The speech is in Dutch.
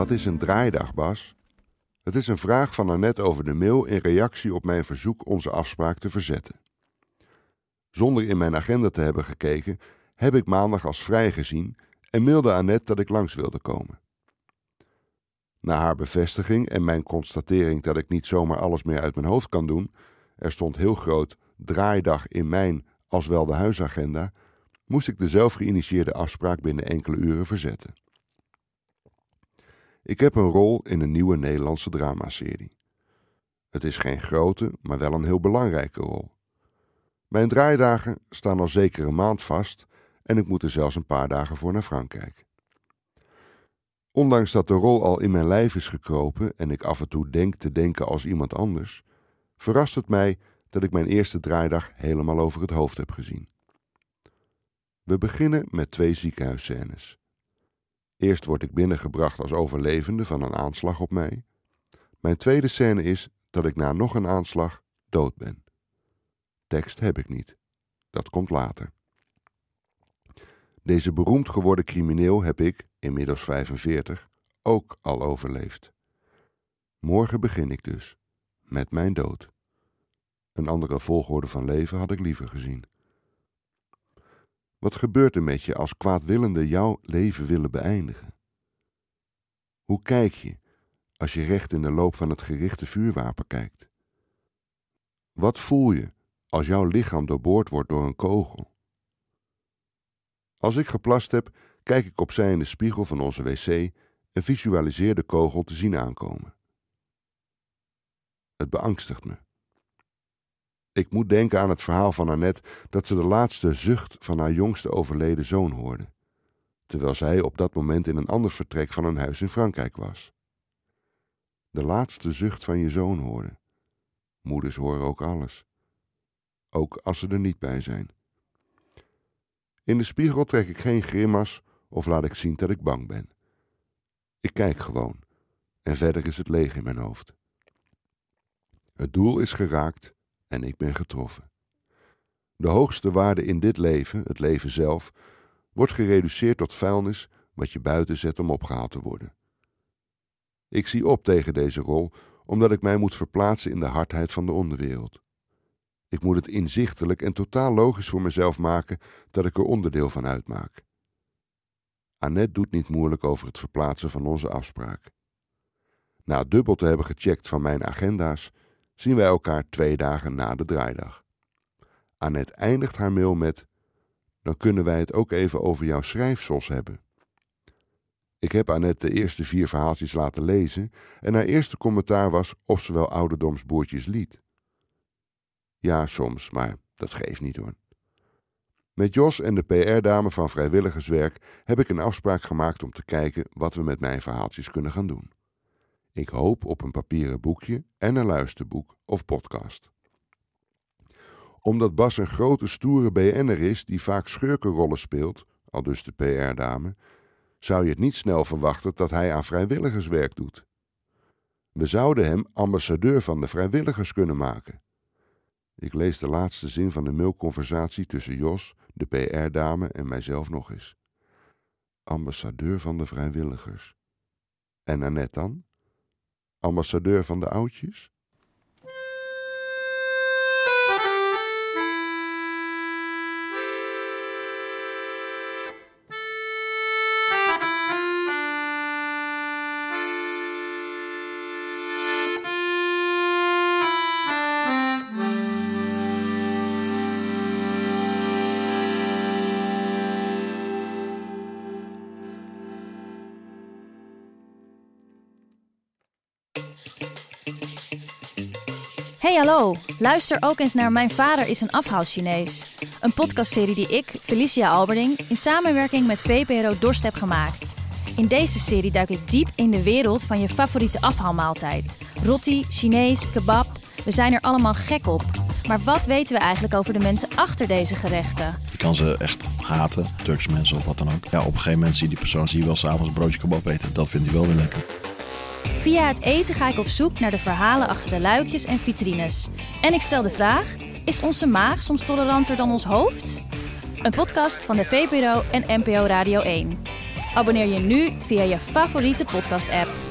Wat is een draaidag, Bas? Het is een vraag van Annette over de mail in reactie op mijn verzoek onze afspraak te verzetten. Zonder in mijn agenda te hebben gekeken, heb ik maandag als vrij gezien en mailde Annette dat ik langs wilde komen. Na haar bevestiging en mijn constatering dat ik niet zomaar alles meer uit mijn hoofd kan doen, er stond heel groot draaidag in mijn als wel de huisagenda, moest ik de zelf geïnitieerde afspraak binnen enkele uren verzetten. Ik heb een rol in een nieuwe Nederlandse dramaserie. Het is geen grote, maar wel een heel belangrijke rol. Mijn draaidagen staan al zeker een maand vast en ik moet er zelfs een paar dagen voor naar Frankrijk. Ondanks dat de rol al in mijn lijf is gekropen en ik af en toe denk te denken als iemand anders, verrast het mij dat ik mijn eerste draaidag helemaal over het hoofd heb gezien. We beginnen met twee ziekenhuisscènes. Eerst word ik binnengebracht als overlevende van een aanslag op mij. Mijn tweede scène is dat ik na nog een aanslag dood ben. Tekst heb ik niet. Dat komt later. Deze beroemd geworden crimineel heb ik, inmiddels 45, ook al overleefd. Morgen begin ik dus, met mijn dood. Een andere volgorde van leven had ik liever gezien. Wat gebeurt er met je als kwaadwillende jouw leven willen beëindigen? Hoe kijk je als je recht in de loop van het gerichte vuurwapen kijkt? Wat voel je als jouw lichaam doorboord wordt door een kogel? Als ik geplast heb, kijk ik opzij in de spiegel van onze wc en visualiseer de kogel te zien aankomen. Het beangstigt me. Ik moet denken aan het verhaal van Annette dat ze de laatste zucht van haar jongste overleden zoon hoorde, terwijl zij op dat moment in een ander vertrek van een huis in Frankrijk was. De laatste zucht van je zoon horen. Moeders horen ook alles, ook als ze er niet bij zijn. In de spiegel trek ik geen grimas of laat ik zien dat ik bang ben. Ik kijk gewoon en verder is het leeg in mijn hoofd. Het doel is geraakt en ik ben getroffen. De hoogste waarde in dit leven, het leven zelf, wordt gereduceerd tot vuilnis wat je buiten zet om opgehaald te worden. Ik zie op tegen deze rol omdat ik mij moet verplaatsen in de hardheid van de onderwereld. Ik moet het inzichtelijk en totaal logisch voor mezelf maken dat ik er onderdeel van uitmaak. Annette doet niet moeilijk over het verplaatsen van onze afspraak. Na dubbel te hebben gecheckt van mijn agenda's, zien wij elkaar twee dagen na de draaidag. Annette eindigt haar mail met: Dan kunnen wij het ook even over jouw schrijfsels hebben. Ik heb Annette de eerste vier verhaaltjes laten lezen en haar eerste commentaar was of ze wel ouderdomsboertjes liet. Ja, soms, maar dat geeft niet hoor. Met Jos en de PR-dame van vrijwilligerswerk heb ik een afspraak gemaakt om te kijken wat we met mijn verhaaltjes kunnen gaan doen. Ik hoop op een papieren boekje en een luisterboek of podcast. Omdat Bas een grote stoere BN'er is die vaak schurkenrollen speelt, al dus de PR-dame, zou je het niet snel verwachten dat hij aan vrijwilligerswerk doet. We zouden hem ambassadeur van de vrijwilligers kunnen maken. Ik lees de laatste zin van de mailconversatie tussen Jos, de PR-dame en mijzelf nog eens. Ambassadeur van de vrijwilligers. En Annette dan? Ambassadeur van de oudjes? Hey hallo, luister ook eens naar Mijn Vader is een afhaal-Chinees. Een podcastserie die ik, Felicia Alberding, in samenwerking met VPRO Dorst heb gemaakt. In deze serie duik ik diep in de wereld van je favoriete afhaalmaaltijd. Roti, Chinees, kebab, we zijn er allemaal gek op. Maar wat weten we eigenlijk over de mensen achter deze gerechten? Je kan ze echt haten, Turkse mensen of wat dan ook. Ja, op een gegeven moment zie je die persoon zie je wel s'avonds een broodje kebab eten. Dat vindt hij wel weer lekker. Via het eten ga ik op zoek naar de verhalen achter de luikjes en vitrines. En ik stel de vraag: is onze maag soms toleranter dan ons hoofd? Een podcast van de VPRO en NPO Radio 1. Abonneer je nu via je favoriete podcast-app.